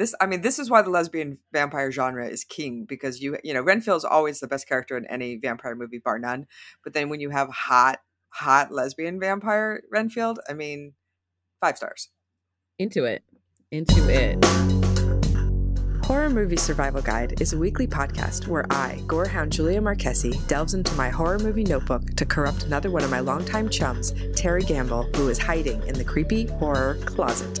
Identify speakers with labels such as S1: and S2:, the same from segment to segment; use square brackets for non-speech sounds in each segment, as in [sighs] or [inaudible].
S1: this I mean, this is why the lesbian vampire genre is king because you you know Renfield's always the best character in any vampire movie, bar none. But then when you have hot hot lesbian vampire Renfield, I mean, five stars.
S2: Into it, into it.
S1: Horror Movie Survival Guide is a weekly podcast where I, gorehound Julia Marchese, delves into my horror movie notebook to corrupt another one of my longtime chums, Terry Gamble, who is hiding in the creepy horror closet.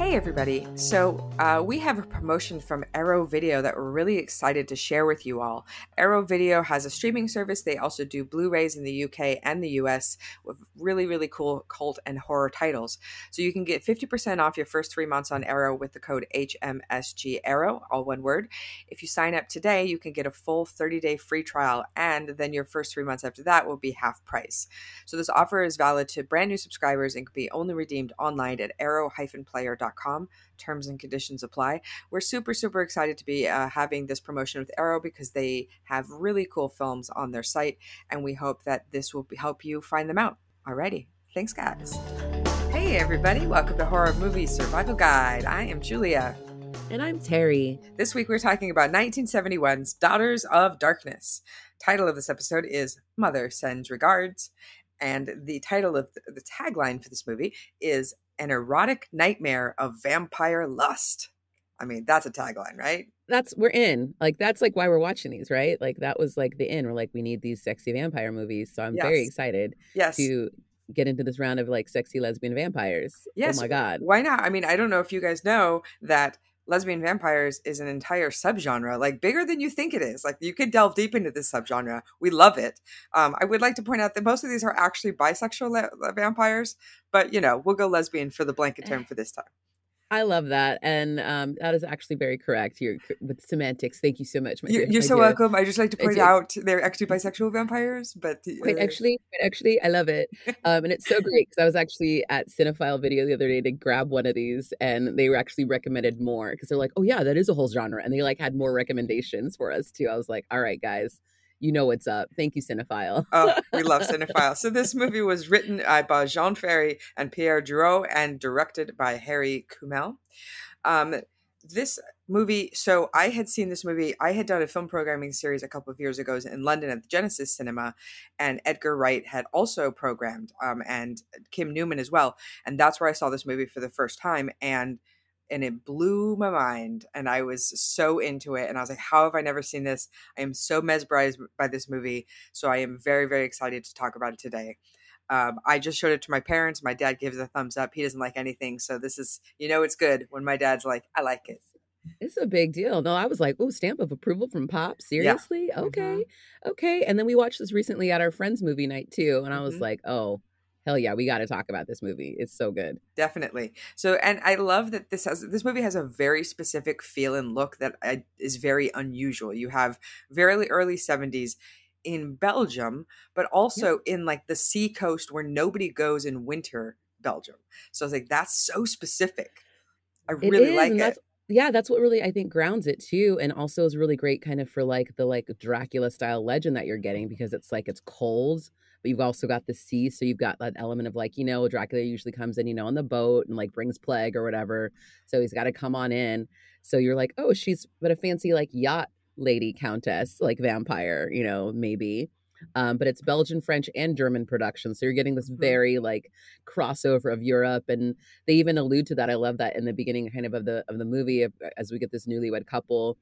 S1: Hey, everybody. So, uh, we have a promotion from Arrow Video that we're really excited to share with you all. Arrow Video has a streaming service. They also do Blu rays in the UK and the US with really, really cool cult and horror titles. So, you can get 50% off your first three months on Arrow with the code HMSG Arrow, all one word. If you sign up today, you can get a full 30 day free trial, and then your first three months after that will be half price. So, this offer is valid to brand new subscribers and can be only redeemed online at Terms and conditions apply. We're super, super excited to be uh, having this promotion with Arrow because they have really cool films on their site, and we hope that this will help you find them out. Alrighty. Thanks, guys. Hey, everybody. Welcome to Horror Movie Survival Guide. I am Julia.
S2: And I'm Terry.
S1: This week we're talking about 1971's Daughters of Darkness. Title of this episode is Mother Sends Regards. And the title of the, the tagline for this movie is an erotic nightmare of vampire lust. I mean, that's a tagline, right?
S2: That's we're in. Like that's like why we're watching these, right? Like that was like the in. We're like we need these sexy vampire movies. So I'm yes. very excited
S1: yes.
S2: to get into this round of like sexy lesbian vampires. Oh
S1: yes.
S2: Oh my god.
S1: Why not? I mean, I don't know if you guys know that lesbian vampires is an entire subgenre, like bigger than you think it is. Like you could delve deep into this subgenre. We love it. Um, I would like to point out that most of these are actually bisexual le- vampires, but you know, we'll go lesbian for the blanket term for this time.
S2: I love that, and um, that is actually very correct. You're with semantics. Thank you so much.
S1: You're, you're so welcome. I just like to point out they're actually bisexual vampires, but uh...
S2: wait, actually, actually, I love it, um, and it's so great [laughs] because I was actually at Cinephile Video the other day to grab one of these, and they were actually recommended more because they're like, "Oh yeah, that is a whole genre," and they like had more recommendations for us too. I was like, "All right, guys." You know what's up. Thank you, Cinephile.
S1: oh, [laughs] we love Cinephile. So this movie was written uh, by Jean Ferry and Pierre Drouot and directed by Harry Kumel. Um, this movie, so I had seen this movie. I had done a film programming series a couple of years ago in London at the Genesis Cinema, and Edgar Wright had also programmed, um, and Kim Newman as well. And that's where I saw this movie for the first time. And and it blew my mind and i was so into it and i was like how have i never seen this i am so mesmerized by this movie so i am very very excited to talk about it today um, i just showed it to my parents my dad gives a thumbs up he doesn't like anything so this is you know it's good when my dad's like i like it
S2: it's a big deal. No, I was like, oh, stamp of approval from Pop. Seriously? Yeah. Okay. Mm-hmm. Okay. And then we watched this recently at our friend's movie night too. And I was mm-hmm. like, oh, hell yeah, we got to talk about this movie. It's so good.
S1: Definitely. So, and I love that this has this movie has a very specific feel and look that is very unusual. You have very early seventies in Belgium, but also yeah. in like the sea coast where nobody goes in winter. Belgium. So I was like, that's so specific. I really like it.
S2: Yeah, that's what really I think grounds it too, and also is really great kind of for like the like Dracula style legend that you're getting because it's like it's cold but you've also got the sea. So you've got that element of like, you know, Dracula usually comes in, you know, on the boat and like brings plague or whatever. So he's got to come on in. So you're like, oh, she's but a fancy like yacht lady countess, like vampire, you know, maybe. Um, but it's Belgian, French, and German production. So you're getting this mm-hmm. very like crossover of Europe, and they even allude to that. I love that in the beginning, kind of of the of the movie, as we get this newlywed couple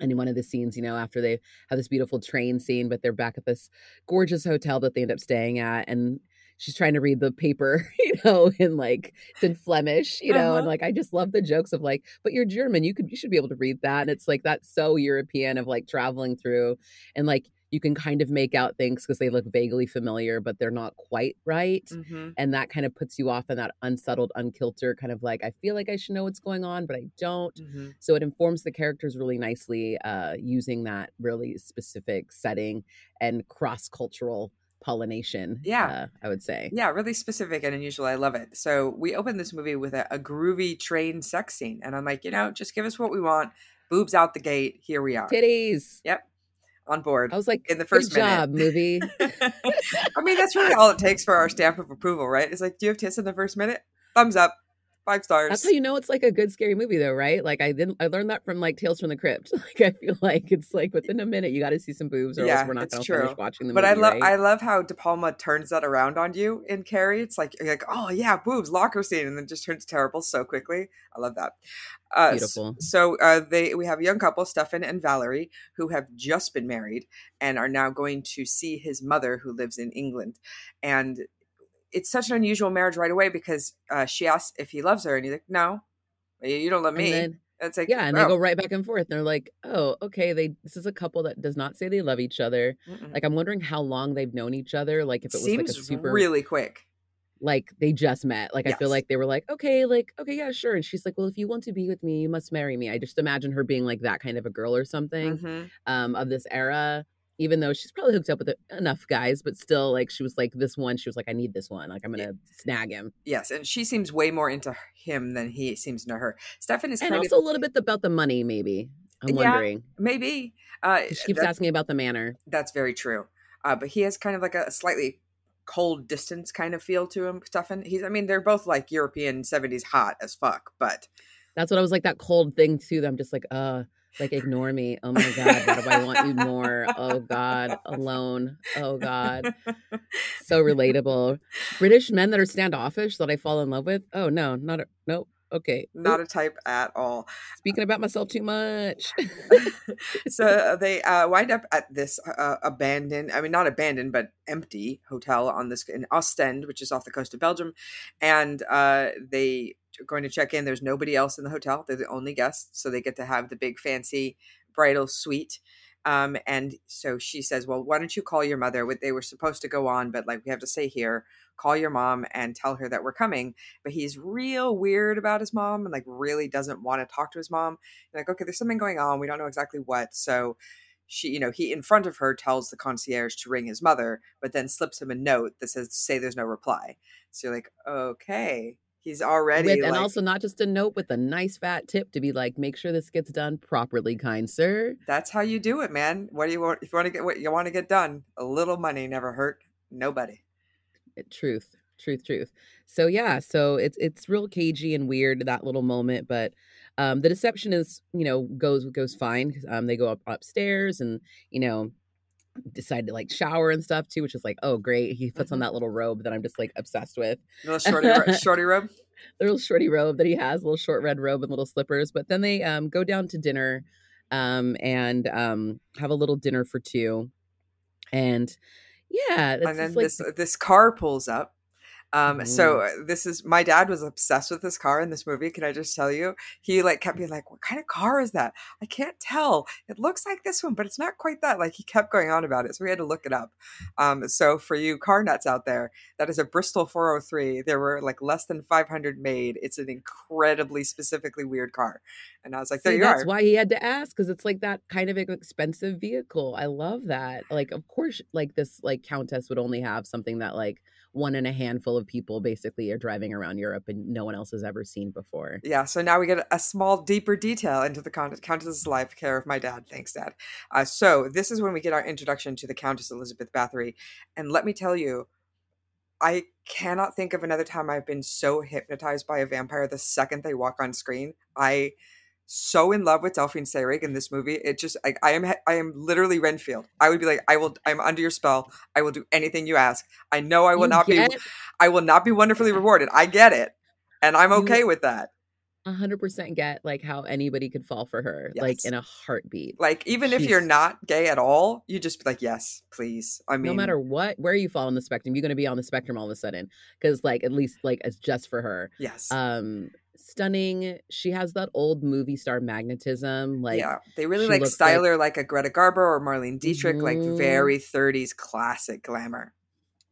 S2: and in one of the scenes, you know, after they have this beautiful train scene, but they're back at this gorgeous hotel that they end up staying at, and she's trying to read the paper, [laughs] you know, in like it's in Flemish, you know, uh-huh. and like I just love the jokes of like, but you're German, you could you should be able to read that, and it's like that's so European of like traveling through, and like you can kind of make out things because they look vaguely familiar, but they're not quite right.
S1: Mm-hmm.
S2: And that kind of puts you off in that unsettled, unkilter kind of like, I feel like I should know what's going on, but I don't.
S1: Mm-hmm.
S2: So it informs the characters really nicely uh, using that really specific setting and cross cultural pollination.
S1: Yeah.
S2: Uh, I would say.
S1: Yeah, really specific and unusual. I love it. So we open this movie with a, a groovy train sex scene, and I'm like, you know, just give us what we want. Boobs out the gate. Here we are.
S2: Titties.
S1: Yep, on board.
S2: I was like,
S1: in the first
S2: good job,
S1: minute.
S2: movie. [laughs]
S1: I mean, that's really all it takes for our stamp of approval, right? It's like, do you have tits in the first minute? Thumbs up. Five stars.
S2: That's how you know it's like a good scary movie, though, right? Like I didn't. I learned that from like Tales from the Crypt. [laughs] Like I feel like it's like within a minute you got to see some boobs, or
S1: Yeah,
S2: else we're not going to finish watching the
S1: but
S2: movie.
S1: I love
S2: right?
S1: I love how De Palma turns that around on you in Carrie. It's like you're like, oh yeah, boobs, locker scene, and then just turns terrible so quickly. I love that. Uh,
S2: Beautiful.
S1: So uh, they we have a young couple, Stefan and Valerie, who have just been married and are now going to see his mother, who lives in England, and it's such an unusual marriage right away because uh, she asks if he loves her, and he's like, no, you don't love
S2: And
S1: me.
S2: then-
S1: it's like,
S2: yeah, and
S1: oh,
S2: they go right back and forth. And They're like, "Oh, okay." They this is a couple that does not say they love each other.
S1: mm-mm.
S2: Like I'm wondering how long they've known each other. Like if it was
S1: seems
S2: like a super
S1: really quick.
S2: like they just met. Like I feel like they were like, okay, like okay, yeah, sure. And she's like, well, if you want to be with me, you must marry me. I just imagine her being like that kind of a girl or something
S1: Mhm.
S2: um, of this era. Even though she's probably hooked up with enough guys, but still, like she was like this one. She was like, I need this one. Like I'm gonna snag him.
S1: Yes, and she seems way more into him than he seems into her. Stefan is
S2: And also a little bit about the money, maybe. I'm
S1: Yeah.
S2: wondering.
S1: maybe. Uh,
S2: She keeps asking about the manor.
S1: that's very true. Uh, but he has kind of like a slightly cold distance kind of feel to him. Stefan. He's. I mean, they're both like European '70s hot as fuck, but
S2: That's what I was like. That cold thing too. That I'm just like, uh, like ignore me. Oh my god, why do I want you more? Oh god, alone. Oh god, so relatable. British men that are standoffish that I fall in love with. Oh no, not a, nope. Okay,
S1: not a type at all.
S2: speaking about myself too much. [laughs]
S1: so they uh, wind up at this uh, abandoned, I mean, not abandoned, but empty hotel on this in Ostend, which is off the coast of Belgium. And uh, they going to check in. There's nobody else in the hotel. They're the only guests. So they get to have the big fancy bridal suite. Um, and so she says, Well, why don't you call your mother? They were supposed to go on, but like, we have to stay here. Call your mom and tell her that we're coming. But he's real weird about his mom and like really doesn't want to talk to his mom like okay there's something going on we don't know exactly what so she you know he in front of her tells the concierge to ring his mother but then slips him a note that says say there's no reply so you're like okay he's already
S2: with, and also not just a note with a nice fat tip to be like, make sure this gets done properly, kind sir.
S1: that's how you do it man what do you want if you want to get what you want to get done a little money never hurt nobody
S2: Eh, Truth, truth, truth. So yeah, so it's it's real cagey and weird that little moment, but um, the deception is you know goes goes fine. Um, they go up upstairs and you know decide to like shower and stuff too, which is like oh great. He puts on
S1: Mhm.
S2: that little robe that I'm just like obsessed with.
S1: little shorty ro- [laughs] shorty robe
S2: The little shorty robe that he has, little short red robe and little slippers. But then they um go down to dinner, um and um have a little dinner for two, and yeah,
S1: and then
S2: like
S1: this this car pulls up. Um, so uh, this is my dad was obsessed with this car in this movie. Can I just tell you? He like kept being like, "What kind of car is that? I can't tell. It looks like this one, but it's not quite that." Like he kept going on about it, so we had to look it up. Um, so for you car nuts out there, that is a Bristol 403. There were like less than 500 made. It's an incredibly specifically weird car, and I was like, "There
S2: See,
S1: you
S2: that's
S1: are."
S2: That's why he had to ask because it's like that kind of expensive vehicle. I love that. Like, of course, like this like countess would only have something that like one in a handful of people basically are driving around Europe and no one else has ever seen before.
S1: Yeah, so now we get a small, deeper detail into the Countess's life care of my dad. Thanks, Dad. Uh, so this is when we get our introduction to the Countess Elizabeth Bathory, and let me tell you, I cannot think of another time I've been so hypnotized by a vampire the second they walk on screen. I so in love with Delphine Seyrig in this movie. It just like I am I am literally Renfield. I would be like I will I'm under your spell. I will do anything you ask. I know I will
S2: You
S1: not be
S2: get
S1: I will not be wonderfully [laughs] rewarded. I get it. And I'm
S2: You-
S1: okay with that.
S2: hundred percent get like how anybody could fall for her, like in a heartbeat.
S1: Like even if you're not gay at all, you just be like, yes, please. I mean,
S2: no matter what, where you fall on the spectrum, you're gonna be on the spectrum all of a sudden. Because like at least like it's just for her.
S1: yes,
S2: um stunning. She has that old movie star magnetism. Like
S1: yeah, they really like style
S2: like-
S1: her like a Greta Garbo or Marlene Dietrich, like
S2: Mhm.
S1: very 30s classic glamour.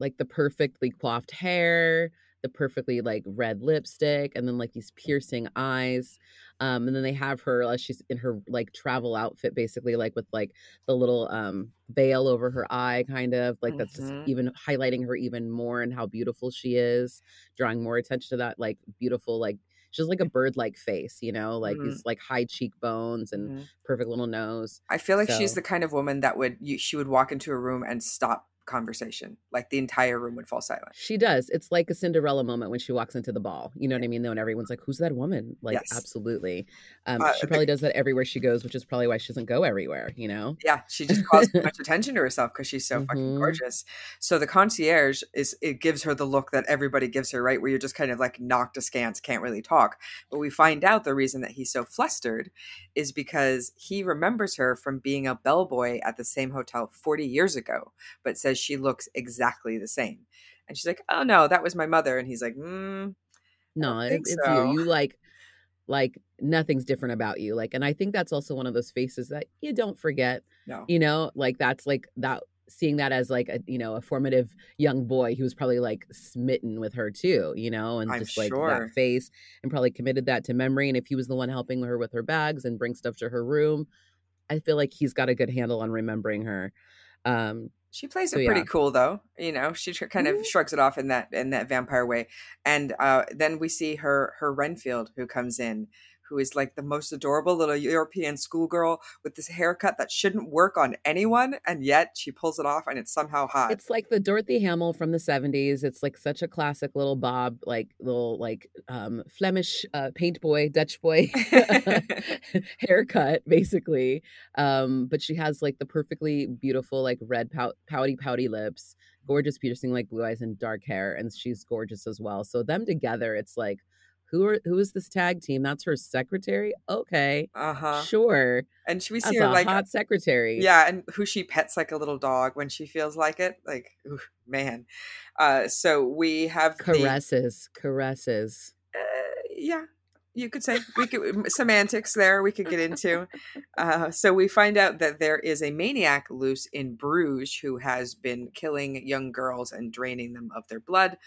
S2: like the perfectly coiffed hair, the perfectly like red lipstick, and then like these piercing eyes. Um, and then they have her uh, she's in her like travel outfit, basically like with like the little um veil over her eye, kind of like that's just
S1: Mhm.
S2: even highlighting her even more and how beautiful she is, drawing more attention to that like beautiful like she's like a bird like face, you know, like
S1: Mhm.
S2: these like high cheekbones and
S1: Mhm.
S2: perfect little nose.
S1: I feel like she's the kind of woman that would you, she would walk into a room and stop conversation. Like the entire room would fall silent.
S2: She does. It's like a Cinderella moment when she walks into the ball. You know what I mean? Though, and everyone's like, "Who's that woman?" Like,
S1: Yes.
S2: absolutely. Um,
S1: Uh,
S2: she probably does that everywhere she goes, which is probably why she doesn't go everywhere. You know?
S1: Yeah, she just calls too much [laughs] attention to herself because she's so fucking
S2: Mhm.
S1: gorgeous. So the concierge is it gives her the look that everybody gives her, right? Where you're just kind of like knocked askance, can't really talk. But we find out the reason that he's so flustered is because he remembers her from being a bellboy at the same hotel 40 years ago, but says she looks exactly the same. And she's like, "Oh no, that was my mother." And he's like, mm,
S2: No, it's
S1: so.
S2: you. You like, like nothing's different about you. Like, and I think that's also one of those faces that you don't forget.
S1: "No."
S2: You know, like that's like that. Seeing that as like a you know a formative young boy, he was probably like smitten with her too, you know, and
S1: I'm
S2: just like
S1: sure.
S2: that face, and probably committed that to memory. And if he was the one helping her with her bags and bring stuff to her room, I feel like he's got a good handle on remembering her. Um,
S1: She plays
S2: So,
S1: it pretty
S2: yeah.
S1: cool though. You know, she tr- kind of
S2: Mhm.
S1: shrugs it off in that in that vampire way. And uh, then we see her her Renfield who comes in, who is like the most adorable little European schoolgirl with this haircut that shouldn't work on anyone, and yet she pulls it off and it's somehow hot.
S2: It's like the Dorothy Hamill from the 70s. It's like such a classic little Bob, like little like um Flemish uh paint boy, Dutch boy [laughs] [laughs] haircut, basically. Um, but she has like the perfectly beautiful, like red pout pouty, pouty lips, gorgeous piercing like blue eyes and dark hair, and she's gorgeous as well. So them together, it's like who are who is this tag team? That's her secretary? Okay.
S1: uh huh.
S2: Sure.
S1: And she we
S2: That's
S1: see her
S2: a
S1: like
S2: hot secretary.
S1: yeah, and who she pets like a little dog when she feels like it. Like ooh, man. Uh, so we have the-
S2: Caresses, caresses.
S1: uh, yeah you could say we could semantics there we could get into uh, so we find out that there is a maniac loose in bruges who has been killing young girls and draining them of their blood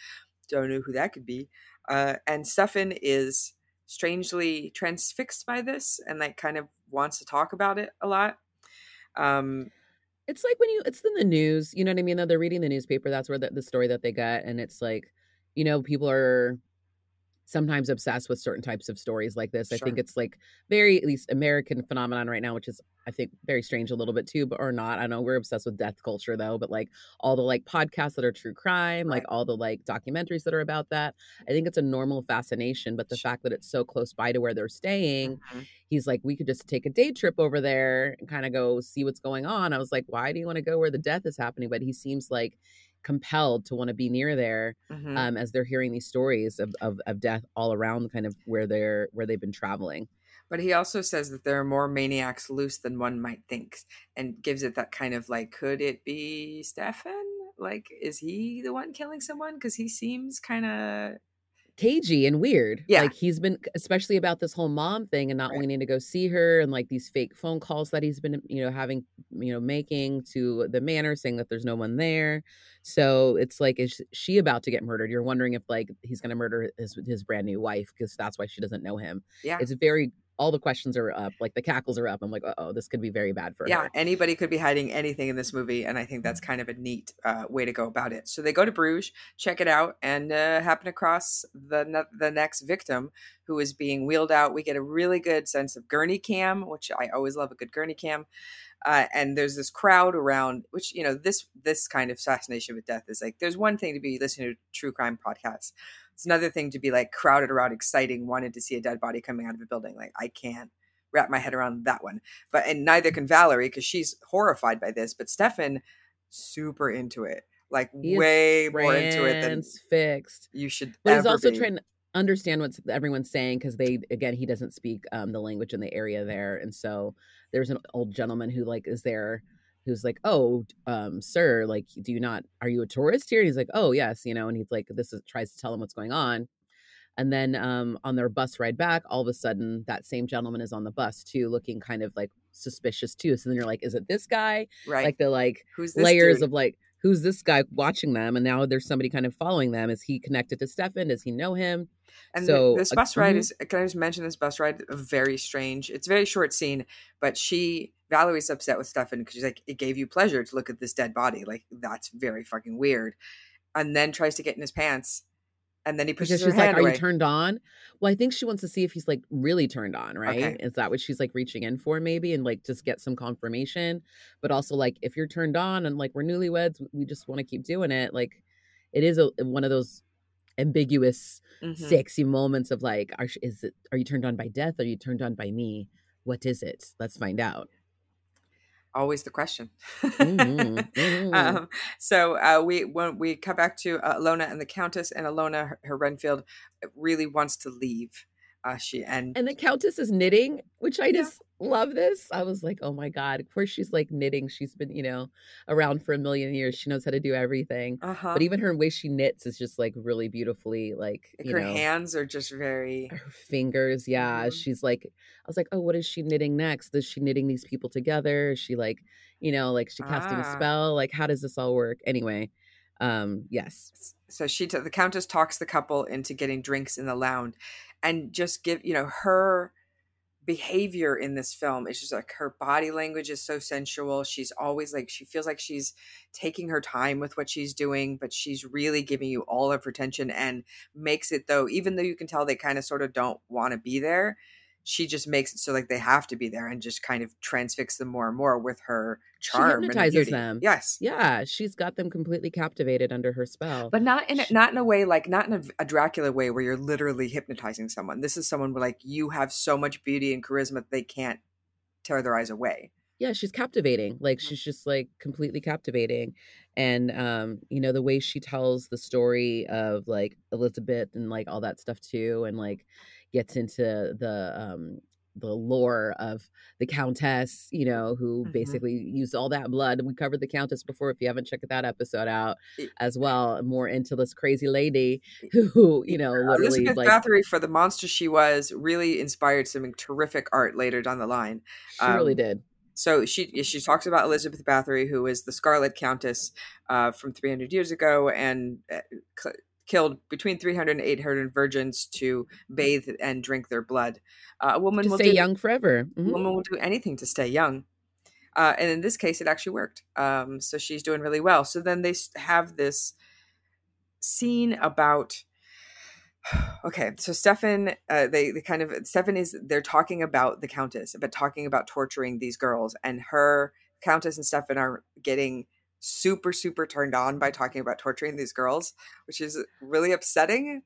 S1: don't know who that could be uh, and stefan is strangely transfixed by this and like kind of wants to talk about it a lot um
S2: It's like when you it's in the news, you know what I mean? Though they're reading the newspaper, that's where the, the story that they got, and it's like, you know, people are sometimes obsessed with certain types of stories like this. I think it's like very at least American phenomenon right now, which is I think very strange a little bit too, but or not. I know we're obsessed with death culture though, but like all the like podcasts that are true crime, like all the like documentaries that are about that. I think it's a normal fascination, but the
S1: Sure.
S2: fact that it's so close by to where they're staying,
S1: mhm.
S2: he's like, we could just take a day trip over there and kind of go see what's going on. I was like, why do you want to go where the death is happening? But he seems like compelled to want to be near there
S1: Mhm.
S2: um, as they're hearing these stories of, of, of death all around kind of where they're where they've been traveling.
S1: But he also says that there are more maniacs loose than one might think, and gives it that kind of like, could it be Stefan? Like, is he the one killing someone? Because he seems kind of
S2: cagey and weird.
S1: Yeah.
S2: Like he's been especially about this whole mom thing and not
S1: Right.
S2: wanting to go see her and like these fake phone calls that he's been, you know, having, you know, making to the manor saying that there's no one there. So it's like is she about to get murdered? You're wondering if like he's going to murder his his brand new wife because that's why she doesn't know him.
S1: yeah.
S2: It's very all the questions are up, like the cackles are up. I'm like, "Oh, this could be very bad for
S1: yeah,
S2: her."
S1: anybody could be hiding anything in this movie, and I think that's kind of a neat uh, way to go about it. So they go to Bruges, check it out, and uh, happen across the the next victim who is being wheeled out. We get a really good sense of gurney cam, which I always love a good gurney cam. Uh, and there's this crowd around, which you know this this kind of fascination with death is like. There's one thing to be listening to true crime podcasts. It's another thing to be like crowded around, exciting, wanted to see a dead body coming out of a building. Like I can't wrap my head around that one but and neither can Valerie because she's horrified by this. But Stefan, super into it, like way more into it than
S2: fixed.
S1: you should.
S2: But he's also
S1: be.
S2: trying to understand what everyone's saying because they again he doesn't speak um, the language in the area there, and so there's an old gentleman who like is there who's like, "Oh, um, sir, like, do you not? Are you a tourist here?" And he's like, "Oh, yes," you know, and he's like, "This is tries to tell him what's going on." And then um, on their bus ride back, all of a sudden that same gentleman is on the bus too, looking kind of like suspicious too. So then you're like, is it this guy?
S1: Right.
S2: Like the like
S1: Who's this
S2: layers
S1: dude?
S2: of like, who's this guy watching them? And now there's somebody kind of following them. Is he connected to Stefan? Does he know him?
S1: And
S2: So,
S1: th- this bus ride is can I just mention this bus ride? Very strange. It's a very short scene, but she Valerie's upset with Stefan because she's like, it gave you pleasure to look at this dead body. Like that's very fucking weird. And then tries to get in his pants, and then he pushes
S2: Because she's like, Are
S1: away.
S2: you turned on? Well, I think she wants to see if he's like really turned on, right?
S1: Okay.
S2: Is that what she's like reaching in for, maybe? And like just get some confirmation. But also, like, if you're turned on and like we're newlyweds, we just want to keep doing it. Like, it is a one of those ambiguous,
S1: Mhm.
S2: sexy moments of like, are, is it, are you turned on by death? Are you turned on by me? What is it? Let's find out.
S1: Always the question.
S2: Mhm, [laughs] mhm.
S1: um, so uh, we when we come back to uh, Alona and the Countess, and Alona, her, her Renfield, really wants to leave. She and
S2: And the Countess is knitting, which I
S1: Yeah.
S2: just love this. I was like, oh my God. Of course, she's like knitting. She's been, you know, around for a million years. She knows how to do everything.
S1: uh-huh.
S2: But even her way she knits is just like really beautifully, like,
S1: like her
S2: know,
S1: hands are just very.
S2: her fingers. Yeah.
S1: Mhm.
S2: She's like, I was like, oh, what is she knitting next? Is she knitting these people together? Is she like, you know, like she casting
S1: Ah.
S2: a spell? Like, how does this all work? Anyway, um, yes.
S1: So she, t- the Countess, talks the couple into getting drinks in the lounge, and just give you know her behavior in this film is just like her body language is so sensual. She's always like she feels like she's taking her time with what she's doing, but she's really giving you all of her attention and makes it though, even though you can tell they kind of sort of don't want to be there, she just makes it so like they have to be there and just kind of transfix them more and more with her charm and
S2: hypnotizes
S1: beauty.
S2: them.
S1: Yes.
S2: Yeah. She's got them completely captivated under her spell.
S1: But not in a, not in a way like not in a, a Dracula way where you're literally hypnotizing someone. This is someone where like you have so much beauty and charisma that they can't tear their eyes away.
S2: yeah she's captivating like
S1: Mhm.
S2: she's just like completely captivating and um you know the way she tells the story of like elizabeth and like all that stuff too and like gets into the um the lore of the countess you know who
S1: Mhm.
S2: basically used all that blood we covered the countess before if you haven't checked that episode out as well more into this crazy lady [laughs] who you know literally
S1: Elizabeth
S2: like
S1: Bathory, for the monster she was, really inspired some terrific art later down the line.
S2: she really
S1: um,
S2: did
S1: So she she talks about Elizabeth Bathory, who is the Scarlet Countess uh, from 300 years ago, and uh, killed between 300 and 800 virgins to bathe and drink their blood. Uh, a woman
S2: to
S1: will
S2: stay
S1: do,
S2: young forever
S1: A
S2: Mhm.
S1: woman will do anything to stay young. Uh, and in this case, it actually worked. Um, so she's doing really well. So then they have this scene about. [sighs] Okay, so Stefan, uh, they they kind of Stefan is they're talking about the Countess, but talking about torturing these girls, and her Countess and Stefan are getting super super turned on by talking about torturing these girls, which is really upsetting.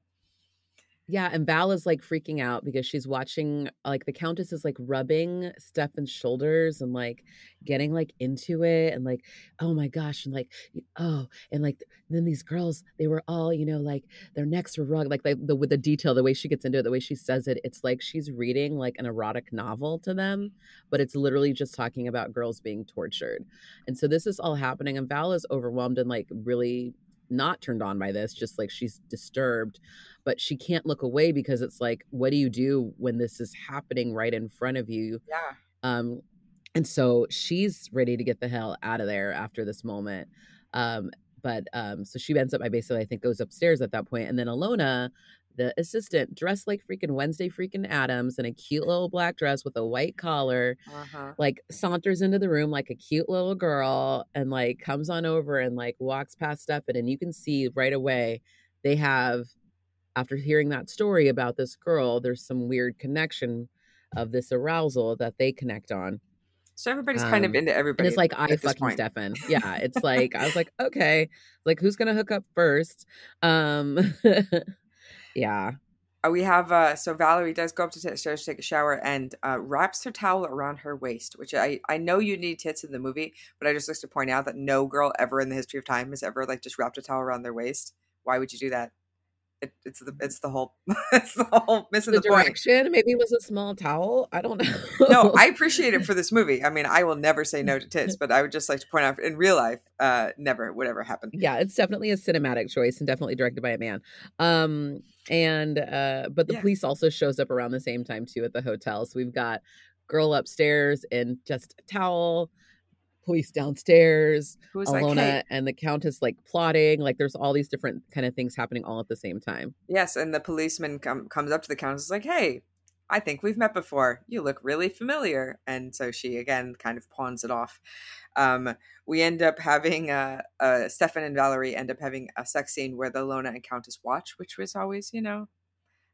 S2: Yeah, and Val is like freaking out because she's watching like the Countess is like rubbing Stefan's shoulders and like getting like into it and like, oh my gosh, and like oh, and like then these girls, they were all, you know, like their necks were rugged, like the, the with the detail, the way she gets into it, the way she says it, it's like she's reading like an erotic novel to them, but it's literally just talking about girls being tortured. And so this is all happening, and Val is overwhelmed and like really not turned on by this, just like she's disturbed but she can't look away because it's like what do you do when this is happening right in front of you?
S1: Yeah,
S2: um and so she's ready to get the hell out of there after this moment. Um but um so she ends up i basically i think goes upstairs at that point and then alona the assistant dressed like freaking wednesday freaking adams in a cute little black dress with a white collar
S1: uh-huh.
S2: like saunters into the room like a cute little girl and like comes on over and like walks past Stefan and you can see right away they have after hearing that story about this girl there's some weird connection of this arousal that they connect on
S1: So everybody's kind of
S2: Um,
S1: into
S2: and
S1: everybody.
S2: it's like I fucking. Stefan. [laughs] Yeah, it's like I was like, okay, like who's gonna hook up first? Um, [laughs] yeah,
S1: Uh, we have uh so Valerie does go up to the stairs to take a shower and uh, wraps her towel around her waist, which I I know you need tits in the movie, but I just like to point out that no girl ever in the history of time has ever like just wrapped a towel around their waist. Why would you do that? It, it's the it's the whole [laughs] it's the whole missing
S2: The
S1: the, point.
S2: direction, maybe it was a small towel. I don't know.
S1: No, I appreciate it for this movie. I mean, I will never say no to tits, [laughs] but I would just like to point out in real life, uh, never would ever happen.
S2: yeah, it's definitely a cinematic choice and definitely directed by a man. Um, and uh, but the
S1: Yeah.
S2: police also shows up around the same time too at the hotel. So we've got girl upstairs in just a towel, police downstairs,
S1: Who was like,
S2: Alona
S1: hey,
S2: and the countess like plotting. Like there's all these different kind of things happening all at the same time.
S1: yes, and the policeman come, comes up to the countess is like, hey, I think we've met before. You look really familiar, and so she again kind of pawns it off. Um, we end up having uh, uh, Stefan and Valerie end up having a sex scene where the Lona and Countess watch, which was always, you know,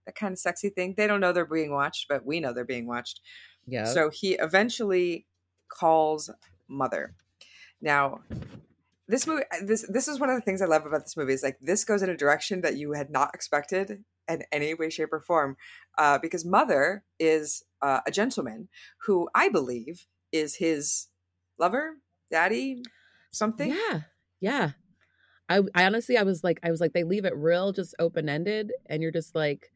S1: that kind of sexy thing. They don't know they're being watched, but we know they're being watched.
S2: Yeah.
S1: So he eventually calls mother. Now, this movie, this this is one of the things I love about this movie is like this goes in a direction that you had not expected in any way, shape, or form, uh, because mother is uh, a gentleman who I believe is his lover, daddy, something.
S2: Yeah. Yeah. I I honestly I was like I was like they leave it real just open ended and you're just like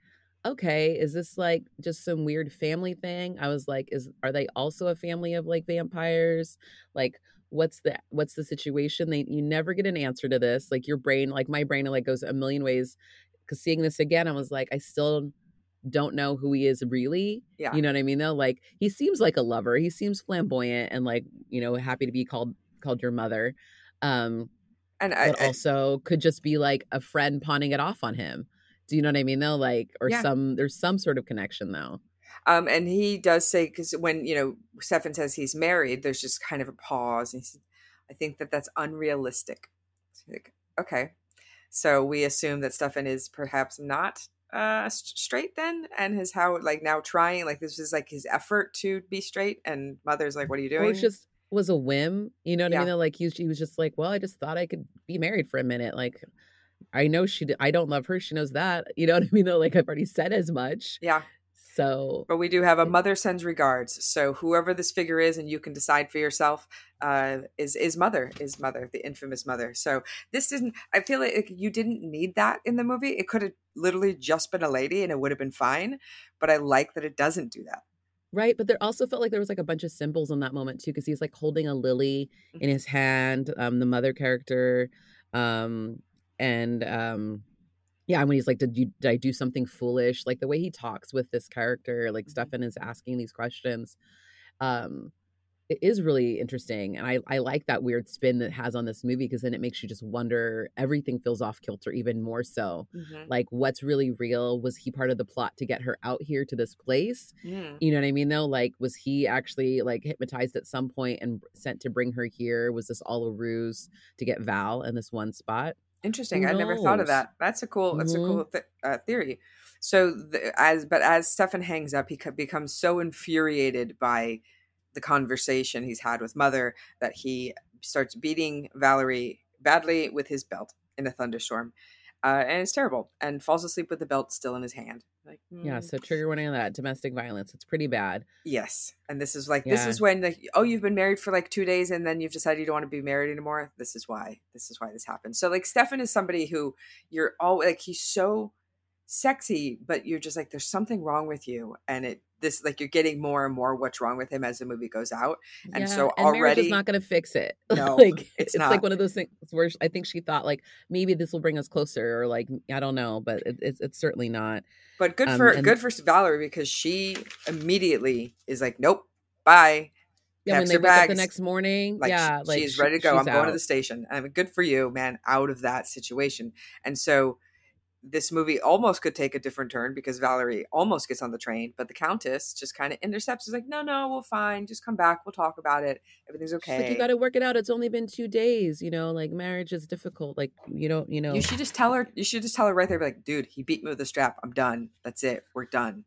S2: okay, is this like just some weird family thing? I was like is are they also a family of like vampires? Like what's the what's the situation? They you never get an answer to this. Like your brain like my brain like goes a million ways cuz seeing this again I was like I still don't know who he is really.
S1: Yeah.
S2: You know what I mean though? Like he seems like a lover. He seems flamboyant and like, you know, happy to be called called your mother. Um
S1: And I,
S2: but
S1: I-
S2: also could just be like a friend pawning it off on him. Do you know what I mean though? Like or
S1: Yeah.
S2: some there's some sort of connection though.
S1: Um, and he does say because when you know Stefan says he's married, there's just kind of a pause. And he said, "I think that that's unrealistic." So like, okay, so we assume that Stefan is perhaps not uh straight then, and his how like now trying like this is like his effort to be straight, and mother's like, "What are you doing?"
S2: it just was a whim. You know what I mean? Though? Like he was, he was just like, well, I just thought I could be married for a minute. Like I know she I don't love her. She knows that. You know what I mean? Though? Like I've already said as much.
S1: yeah,
S2: So
S1: but we do have a mother sends regards. So whoever this figure is, and you can decide for yourself, uh, is is mother is mother the infamous mother. So this didn't. I feel like you didn't need that in the movie. It could have literally just been a lady, and it would have been fine. But I like that it doesn't do that.
S2: Right, but there also felt like there was like a bunch of symbols in that moment too, because he's like holding a lily in his hand, um, the mother character, um, and um, yeah, when he's like, "Did you did I do something foolish?" Like the way he talks with this character, like
S1: Mhm.
S2: Stefan is asking these questions, um, it is really interesting, and I I like that weird spin that has on this movie because then it makes you just wonder. Everything feels off kilter even more so. Like, what's really real? Was he part of the plot to get her out here to this place?
S1: Mm.
S2: You know what I mean though? Like was he actually like hypnotized at some point and sent to bring her here? Was this all a ruse to get Val in this one spot?
S1: Interesting. I never thought of that. That's a cool. That's a
S2: Mhm.
S1: cool th- uh, theory. So the, as but as Stefan hangs up, he co- becomes so infuriated by the conversation he's had with mother that he starts beating Valerie badly with his belt in a thunderstorm, uh, and it's terrible. And falls asleep with the belt still in his hand. Like
S2: Yeah,
S1: mm,
S2: so trigger warning on that. Domestic violence. It's pretty bad.
S1: yes. And this is like this is when like oh you've been married for like two days and then you've decided you don't want to be married anymore. This is why. This is why this happens. So like Stefan is somebody who you're all like he's so sexy, but you're just like there's something wrong with you, and it this like you're getting more and more what's wrong with him as the movie goes out. And
S2: yeah,
S1: so
S2: and
S1: already-
S2: is not going to fix it. [laughs]
S1: No,
S2: like
S1: it's
S2: it's, like one of those things where I think she thought like maybe this will bring us closer, or like I don't know, but it, it's it's certainly not.
S1: But good
S2: Um,
S1: for
S2: and-
S1: good for Valerie because she immediately is like nope, bye.
S2: Yeah, when they wake up the next morning,
S1: Like
S2: yeah, like
S1: she's
S2: she-
S1: ready to go. I'm
S2: she's
S1: going to the station. I mean, good for you, man. Out of that situation, and so this movie almost could take a different turn because Valerie almost gets on the train, but the Countess just kind of intercepts. Is like, no, no, we'll fine. Just come back. We'll talk about it. Everything's
S2: She's
S1: okay.
S2: like, you got to work it out. It's only been two days. You know, like marriage is difficult. Like you don't, you know.
S1: You should just tell her. You should just tell her right there, be like, dude, he beat me with a strap. I'm done. That's it. We're done.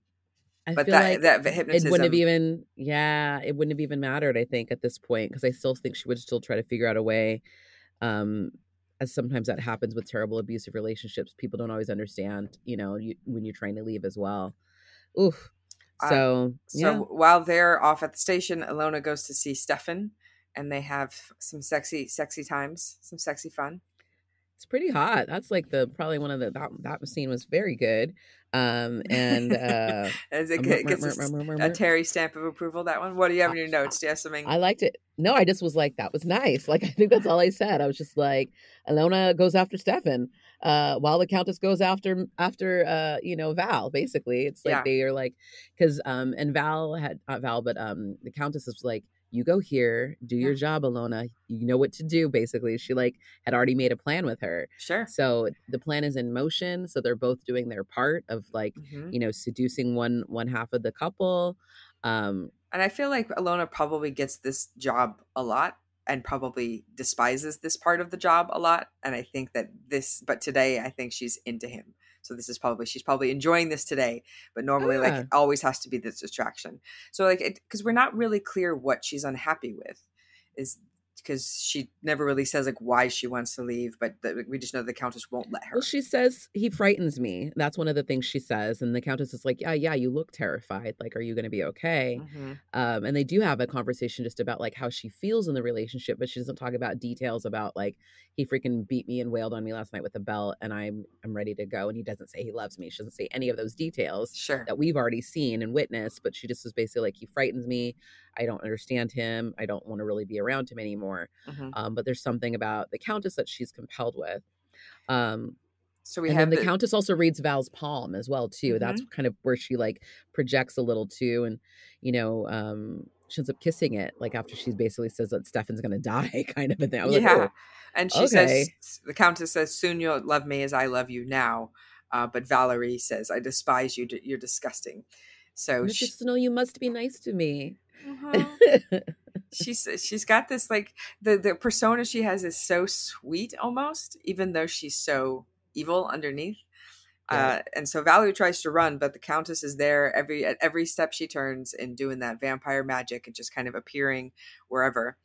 S2: I
S1: But that
S2: like
S1: that
S2: it wouldn't have even, yeah, it wouldn't have even mattered. I think at this point because I still think she would still try to figure out a way. Um, as sometimes that happens with terrible abusive relationships, people don't always understand. You know, you, when you're trying to leave as well. Oof. So
S1: So
S2: yeah,
S1: while they're off at the station, Alona goes to see Stefan, and they have some sexy, sexy times, some sexy fun.
S2: It's pretty hot. That's like the probably one of the that, that scene was very good. Um and uh [laughs]
S1: As it get- gets a, a Terry stamp of approval. That one. What do you have in your [laughs] notes? Do you have something?
S2: I liked it. No, I just was like, that was nice. Like [laughs] I think that's all I said. I was just like, Alona goes after Stefan, uh, while the Countess goes after after uh, you know, Val, basically. It's like
S1: Yeah.
S2: they are like because um and Val had not Val, but um the Countess is like, You go here, do your job, Alona. You know what to do, basically. She like had already made a plan with her.
S1: sure.
S2: So the plan is in motion. So they're both doing their part of like,
S1: Mhm.
S2: you know, seducing one one half of the couple. Um,
S1: And I feel like Alona probably gets this job a lot and probably despises this part of the job a lot. And I think that this, but today I think she's into him. So this is probably she's probably enjoying this today, but normally like it always has to be this distraction. So like it because we're not really clear what she's unhappy with, is because she never really says like why she wants to leave, but the, we just know the countess won't let her.
S2: Well, she says he frightens me. That's one of the things she says, and the countess is like, "Yeah, yeah, you look terrified. Like, are you going to be okay?"
S1: Mhm.
S2: Um, and they do have a conversation just about like how she feels in the relationship, but she doesn't talk about details about like he freaking beat me and wailed on me last night with a belt, and I'm I'm ready to go. And he doesn't say he loves me. She doesn't say any of those details
S1: Sure.
S2: that we've already seen and witnessed. But she just was basically like, he frightens me. I don't understand him. I don't want to really be around him anymore.
S1: Mhm.
S2: Um, but there's something about the countess that she's compelled with. Um,
S1: So we have
S2: then the, countess also reads Val's palm as well too. That's
S1: Mm-hmm.
S2: kind of where she like projects a little too, and you know, um, she ends up kissing it like after she basically says that Stefan's gonna [laughs] die, kind of a thing. I was
S1: yeah.
S2: like,
S1: and she
S2: okay.
S1: says, the countess says, soon you'll love me as I love you now. Uh, but Valerie says, I despise you. You're disgusting. So
S2: oh,
S1: she,
S2: just know you must be nice to me.
S1: Mhm. she's she's got this like the the persona she has is so sweet almost, even though she's so evil underneath.
S2: Yeah.
S1: Uh, and so Valerie tries to run, but the Countess is there every at every step she turns and doing that vampire magic and just kind of appearing wherever.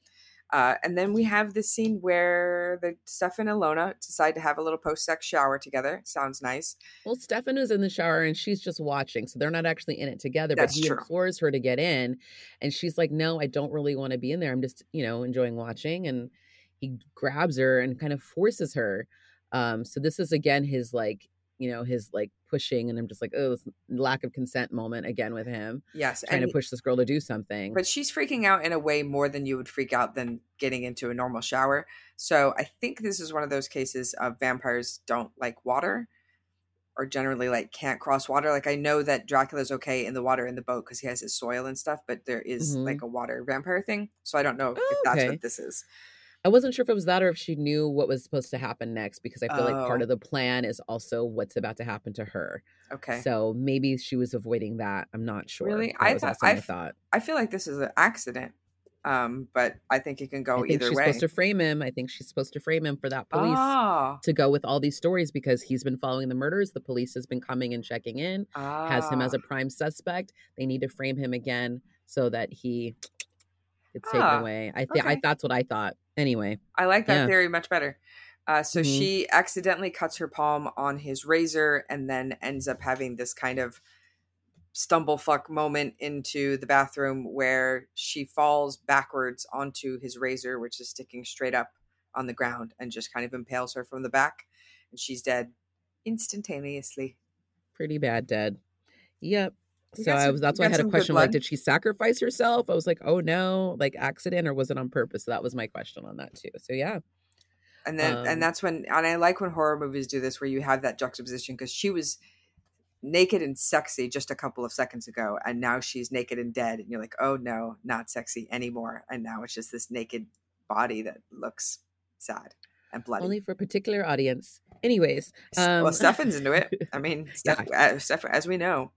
S1: Uh, and then we have this scene where the Stefan and Alona decide to have a little post sex shower together. Sounds nice.
S2: Well, Stefan is in the shower and she's just watching, so they're not actually in it together.
S1: That's
S2: but he
S1: true.
S2: implores her to get in, and she's like, "No, I don't really want to be in there. I'm just, you know, enjoying watching." And he grabs her and kind of forces her. Um, so this is again his like, you know, his like pushing, and I'm just like, oh, this lack of consent moment again with him
S1: Yes,
S2: trying
S1: and
S2: to push this girl to do something.
S1: but she's freaking out in a way more than you would freak out than getting into a normal shower. So I think this is one of those cases of vampires don't like water or generally like can't cross water. Like I know that Dracula's okay in the water in the boat because he has his soil and stuff, but there is
S2: Mhm.
S1: like a water vampire thing. So I don't know if
S2: Oh,
S1: that's
S2: okay.
S1: what this is.
S2: I wasn't sure if it was that or if she knew what was supposed to happen next because I feel like part
S1: Oh.
S2: of the plan is also what's about to happen to her.
S1: Okay.
S2: So maybe she was avoiding that. I'm not sure.
S1: Really?
S2: That
S1: I thought- I've-
S2: thought.
S1: I feel like this is an accident. Um, but I think it can go
S2: I think
S1: either
S2: she's
S1: way.
S2: supposed to frame him. I think she's supposed to frame him for that police
S1: Ah,
S2: to go with all these stories because he's been following the murders. The police has been coming and checking in, has him as
S1: ah.
S2: a prime suspect. They need to frame him again so that he taken
S1: Ah,
S2: away. I think I
S1: okay.
S2: that's what I thought. Anyway,
S1: I like that
S2: Yeah.
S1: theory much better. Uh, so
S2: Mhm.
S1: she accidentally cuts her palm on his razor and then ends up having this kind of stumble fuck moment into the bathroom where she falls backwards onto his razor, which is sticking straight up on the ground, and just kind of impales her from the back. And she's dead instantaneously.
S2: pretty bad dead. Yep.
S1: You
S2: So I was that's why I had a question like, did she sacrifice herself? I was like, oh no, like accident or was it on purpose? So that was my question on that too. So yeah.
S1: and then
S2: Um,
S1: and that's when and i like when horror movies do this where you have that juxtaposition because she was naked and sexy just a couple of seconds ago and now she's naked and dead and you're like oh no not sexy anymore and now it's just this naked body that looks sad and bloody
S2: Only for a particular audience. Anyways,
S1: S- well
S2: um,
S1: stefan's into it [laughs] i mean Steph, uh, Steph, as we know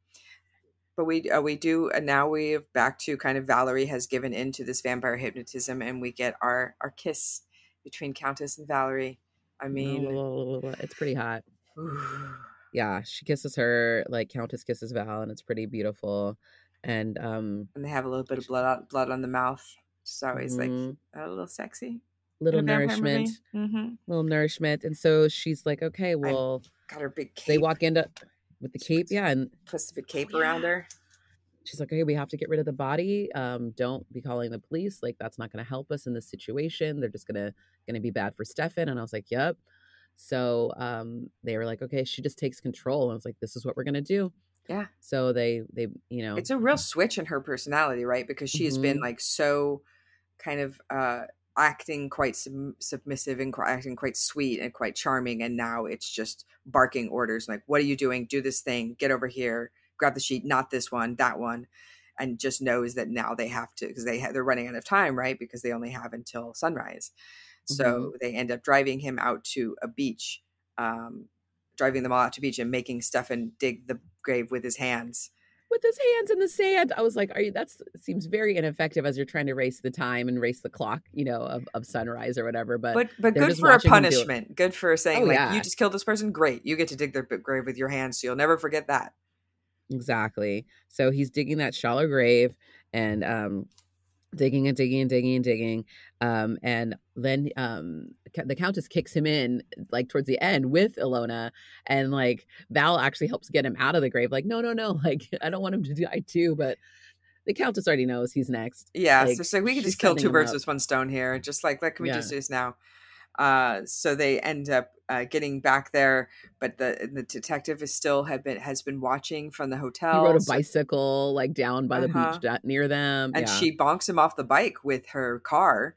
S1: but we uh, we do and now we're back to kind of valerie has given into this vampire hypnotism and we get our our kiss between countess and valerie i mean
S2: it's pretty hot. Yeah, she kisses her like Countess kisses Val, and it's pretty beautiful. And um,
S1: and they have a little bit of blood on, blood on the mouth. It's always like
S2: mhm,
S1: a little sexy.
S2: little nourishment,
S1: Mm-hmm.
S2: little nourishment. And so she's like, okay, well,
S1: Got her big cape.
S2: they walk into with the cape, yeah, and
S1: Twisted the cape around her.
S2: she's like, okay, we have to get rid of the body. Um, don't be calling the police. Like that's not going to help us in this situation. They're just gonna gonna be bad for Stefan. And I was like, yep. So um, they were like, okay, she just takes control. And I was like, this is what we're gonna do.
S1: Yeah.
S2: So they they you know
S1: It's a real switch in her personality, right? Because she has been
S2: Mhm.
S1: like so kind of uh acting quite sub- submissive and qu- acting quite sweet and quite charming and now it's just barking orders like what are you doing? Do this thing. Get over here. Grab the sheet. Not this one that one. And just knows that now they have to because they ha- they're running out of time right? Because they only have until sunrise. So they end up driving him out to a beach um driving them all out to beach and making Stefan dig the grave with his hands
S2: with his hands in the sand. I was like, "Are you?" That seems very ineffective as you're trying to race the time and race the clock, you know, of, of sunrise or whatever. But,
S1: but but good for a
S2: watching him do it.
S1: punishment good for saying
S2: Oh,
S1: like
S2: yeah.
S1: you just killed this person great you get to dig their grave with your hands so you'll never forget that
S2: exactly. So he's digging that shallow grave and um, digging and digging and digging and digging. Um, and then um, the countess kicks him in like towards the end with Ilona, and like Val actually helps get him out of the grave. Like, no, no, no, [laughs] like I don't want him to die too, but. The countess already knows he's next.
S1: yeah
S2: Like,
S1: so, we could just kill two birds with one stone here just like like can we
S2: Yeah.
S1: just do this now uh so they end up uh, getting back there but the the detective is still have been has been watching from the hotel.
S2: He rode a bicycle like down by the
S1: Uh-huh.
S2: beach near them.
S1: and
S2: yeah.
S1: she bonks him off the bike with her car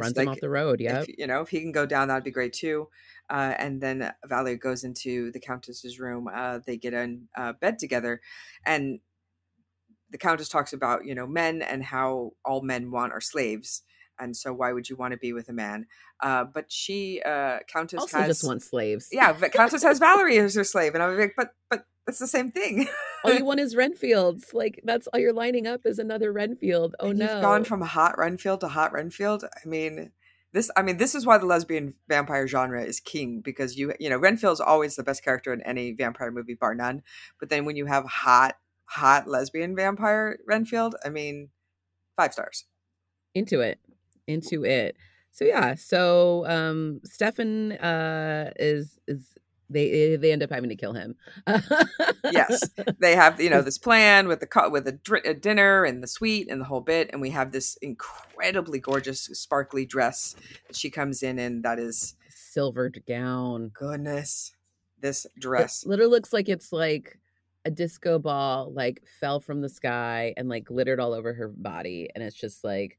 S2: runs him
S1: like,
S2: off the road. Yeah,
S1: you know if he can go down that'd be great too uh, and then Valerie goes into the countess's room uh, they get in uh, bed together and the countess talks about you know men and how all men want are slaves and so why would you want to be with a man uh, but she uh, countess
S2: Also,
S1: has
S2: just want slaves.
S1: yeah but countess has Valerie as her slave and I'm like but but that's the same thing
S2: all you [laughs] want is Renfields. Like that's all you're lining up is another Renfield. Oh
S1: And
S2: no.
S1: You've gone from hot Renfield to hot Renfield. I mean, this. I mean, this is why the lesbian vampire genre is king because you, you know, Renfield's always the best character in any vampire movie, bar none. But then when you have hot, hot lesbian vampire Renfield, I mean, five stars.
S2: into it. Into it. So yeah, so um Stefan uh is is they they end up having to kill him.
S1: Yes, [laughs] they have you know this plan with the with a, dr- a dinner and the suite and the whole bit, and we have this incredibly gorgeous, sparkly dress that she comes in in. That is
S2: Silvered gown.
S1: goodness, this
S2: It
S1: dress.
S2: literally looks like it's like a disco ball like fell from the sky and like glittered all over her body and it's just like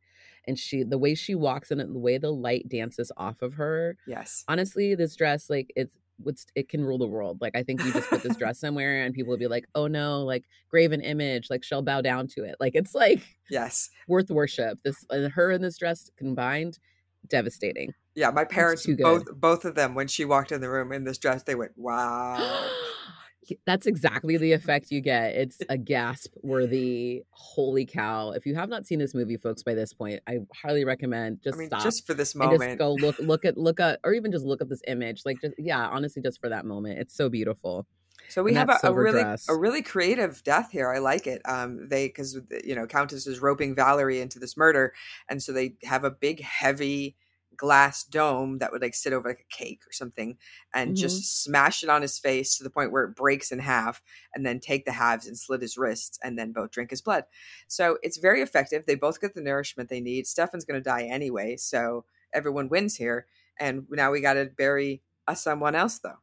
S2: and she the way she walks in it the way the light dances off of her
S1: Yes.
S2: honestly this dress like it's what's it can rule the world like i think you just put this [laughs] dress somewhere and people will be like oh no like graven image like she'll bow down to it like it's like
S1: Yes.
S2: worth worship this and her in this dress combined devastating
S1: Yeah, my parents both both of them when she walked in the room in this dress, they went, "Wow." [gasps] [laughs]
S2: That's exactly the effect you get. It's a gasp worthy. Holy cow! If you have not seen this movie, folks, by this point, I highly recommend just
S1: I mean,
S2: stop
S1: just for this
S2: and just
S1: moment.
S2: go look, look at, look at, or even just look at this image. Like, just yeah, honestly, just for that moment, it's so beautiful.
S1: So we have a, a really
S2: dress.
S1: a really creative death here. I like it. Um, they because you know Countess is roping Valerie into this murder, and so they have a big heavy glass dome that would like sit over like a cake or something, and
S2: Mm-hmm.
S1: just smash it on his face to the point where it breaks in half, and then take the halves and slit his wrists, and then both drink his blood. So it's very effective. They both get the nourishment they need. Stefan's going to die anyway, so everyone wins here. And now we got to bury uh, someone else though.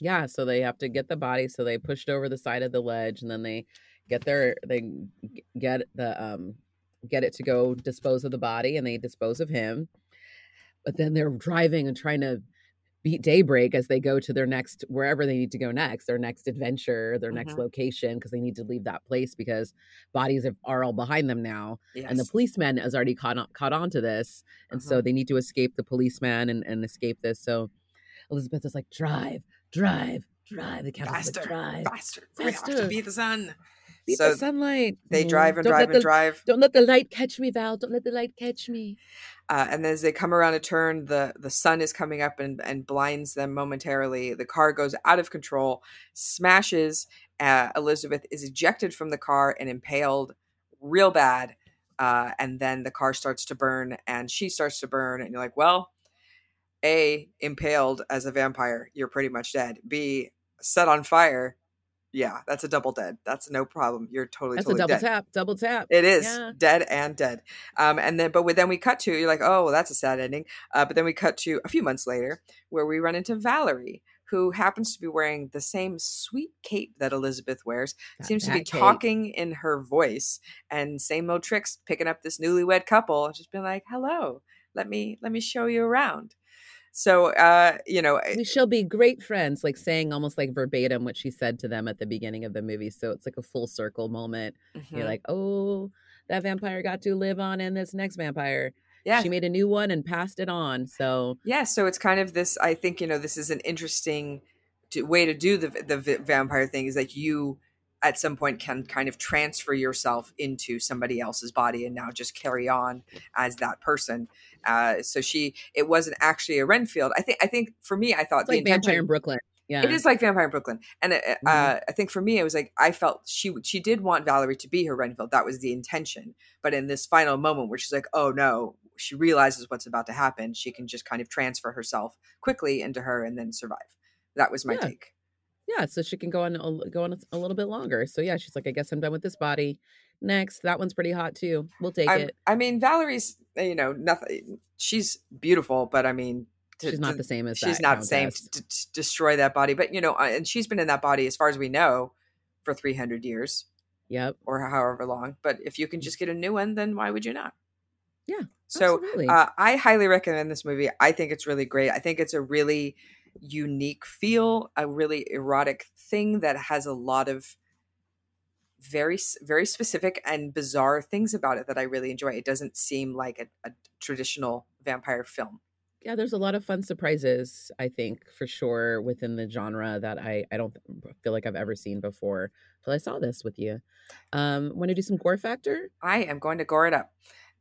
S2: Yeah, so they have to get the body. So they pushed over the side of the ledge, and then they get their they get the um get it to go dispose of the body, and they dispose of him. But then they're driving and trying to beat daybreak as they go to their next wherever they need to go next, their next adventure, their next
S1: Mhm.
S2: location, because they need to leave that place because bodies are, are all behind them now,
S1: Yes.
S2: and the policeman has already caught on, caught on to this, and so
S1: Uh-huh.
S2: they need to escape the policeman and, and escape this. So Elizabeth is like, drive, drive, drive. The captain's
S1: faster,
S2: like, drive,
S1: faster. We have to
S2: Faster.
S1: beat the sun.
S2: Beat
S1: so
S2: the sunlight.
S1: they drive and
S2: Don't
S1: drive and
S2: the-
S1: drive.
S2: Don't let the light catch me, Val. Don't let the light catch me.
S1: Uh, and as they come around a turn, the, the sun is coming up and, and blinds them momentarily. The car goes out of control, smashes. Uh, Elizabeth is ejected from the car and impaled real bad. Uh, and then the car starts to burn and she starts to burn. And you're like, well, A, impaled as a vampire, you're pretty much dead. B, set on fire, Yeah, that's a double dead. That's no problem. You're totally
S2: That's
S1: totally
S2: a double
S1: dead.
S2: tap, double tap.
S1: It is
S2: Yeah.
S1: dead and dead. Um, and then, but then we cut to you're like, oh, well, that's a sad ending. Uh, but then we cut to a few months later where we run into Valerie, who happens to be wearing the same sweet cape that Elizabeth wears.
S2: Got
S1: Seems to be
S2: cape.
S1: talking in her voice and same old tricks, picking up this newlywed couple, just being like, hello, let me let me show you around. So, uh, you know,
S2: We shall be great friends, like saying almost like verbatim what she said to them at the beginning of the movie. So it's like a full circle moment. You're
S1: mhm.
S2: like, oh, that vampire got to live on in this next vampire.
S1: yeah,
S2: She made a new one and passed it on. So
S1: Yeah, so it's kind of this. I think you know this is an interesting to, way to do the the v- vampire thing. Is like you at some point can kind of transfer yourself into somebody else's body and now just carry on as that person. Uh, so she, it wasn't actually a Renfield. I think. I think for me, I thought
S2: it's
S1: the
S2: like
S1: intention.
S2: Vampire in Brooklyn. Yeah.
S1: It is like Vampire in Brooklyn, and uh,
S2: Mhm.
S1: uh, I think for me, it was like I felt she she did want Valerie to be her Renfield. That was the intention. But in this final moment where she's like, "Oh no," she realizes what's about to happen. She can just kind of transfer herself quickly into her and then survive. That was my
S2: Yeah.
S1: take.
S2: Yeah, so she can go on a, go on a little bit longer. So yeah, she's like, I guess I'm done with this body. Next, that one's pretty hot too. We'll take
S1: I'm,
S2: it.
S1: I mean, Valerie's uh, you know nothing. She's beautiful, but I mean, to-
S2: She's not
S1: to-
S2: the same as
S1: she's not the same to, to destroy that body. But you know, and she's been in that body as far as we know for three hundred years.
S2: Yep.
S1: or however long. But if you can just get a new one, then why would you not?
S2: Yeah,
S1: So uh, I highly recommend this movie. I think it's really great. I think it's a really unique feel, a really erotic thing that has a lot of very very specific and bizarre things about it that I really enjoy. It doesn't seem like a, a traditional vampire film.
S2: yeah, there's a lot of fun surprises, I think, for sure, within the genre that I, I don't feel like I've ever seen before. Till I saw this with you. Um, want to do some gore factor?
S1: I am going to gore it up.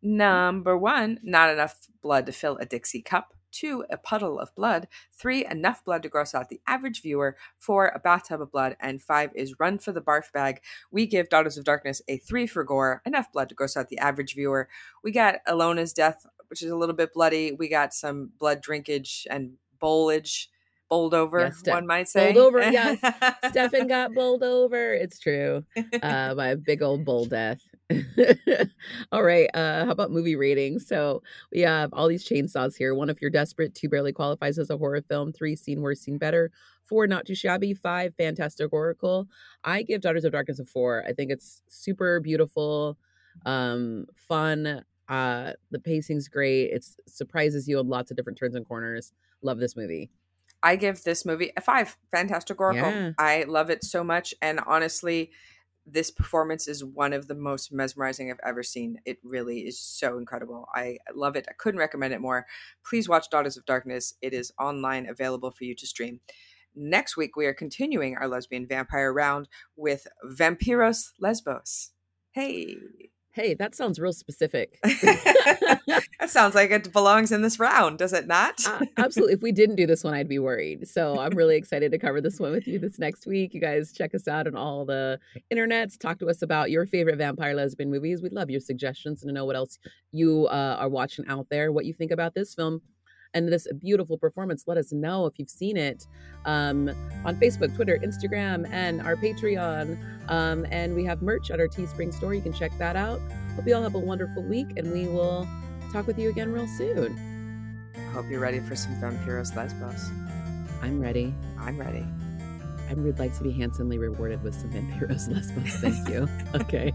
S1: Number one, not enough blood to fill a Dixie cup. Two, a puddle of blood. Three, enough blood to gross out the average viewer. Four, a bathtub of blood. And five is run for the barf bag. We give Daughters of Darkness a three for gore, enough blood to gross out the average viewer. We got Ilona's death, which is a little bit bloody. We got some blood drinkage and bowlage, bowled over,
S2: Yes,
S1: one might say.
S2: bowled over, [laughs] yes. Stefan got bowled over. It's true. [laughs] uh, by a big old bull death. [laughs] all right. Uh, how about movie ratings? So we have all these chainsaws here. One, if you're desperate. Two, barely qualifies as a horror film. Three, seen worse, seen better. Four, not too shabby. Five, fantastic oracle. I give Daughters of Darkness a four. I think it's super beautiful, um, fun. Uh, the pacing's great. It surprises you on lots of different turns and corners. Love this movie.
S1: I give this movie a five. Fantastic Oracle.
S2: Yeah.
S1: I love it so much. And honestly, this performance is one of the most mesmerizing I've ever seen. It really is so incredible. I love it. I couldn't recommend it more. Please watch Daughters of Darkness. It is online, available for you to stream. Next week, we are continuing our lesbian vampire round with Vampyros Lesbos. Hey.
S2: Hey, that sounds real specific. [laughs]
S1: that sounds like it belongs in this round, does it not?
S2: Uh, [laughs] absolutely. If we didn't do this one, I'd be worried. So I'm really excited to cover this one with you this next week. You guys check us out on all the internets. Talk to us about your favorite vampire lesbian movies. We'd love your suggestions and to know what else you uh, are watching out there, what you think about this film and this beautiful performance. Let us know if you've seen it um, on Facebook, Twitter, Instagram, and our Patreon. Um, and we have merch at our Teespring store. You can check that out. Hope you all have a wonderful week, and we will talk with you again real soon.
S1: I hope you're ready for some Vampyros Lesbos.
S2: I'm ready.
S1: I'm ready.
S2: I would like to be handsomely rewarded with some Vampyros Lesbos. Thank you. [laughs] okay.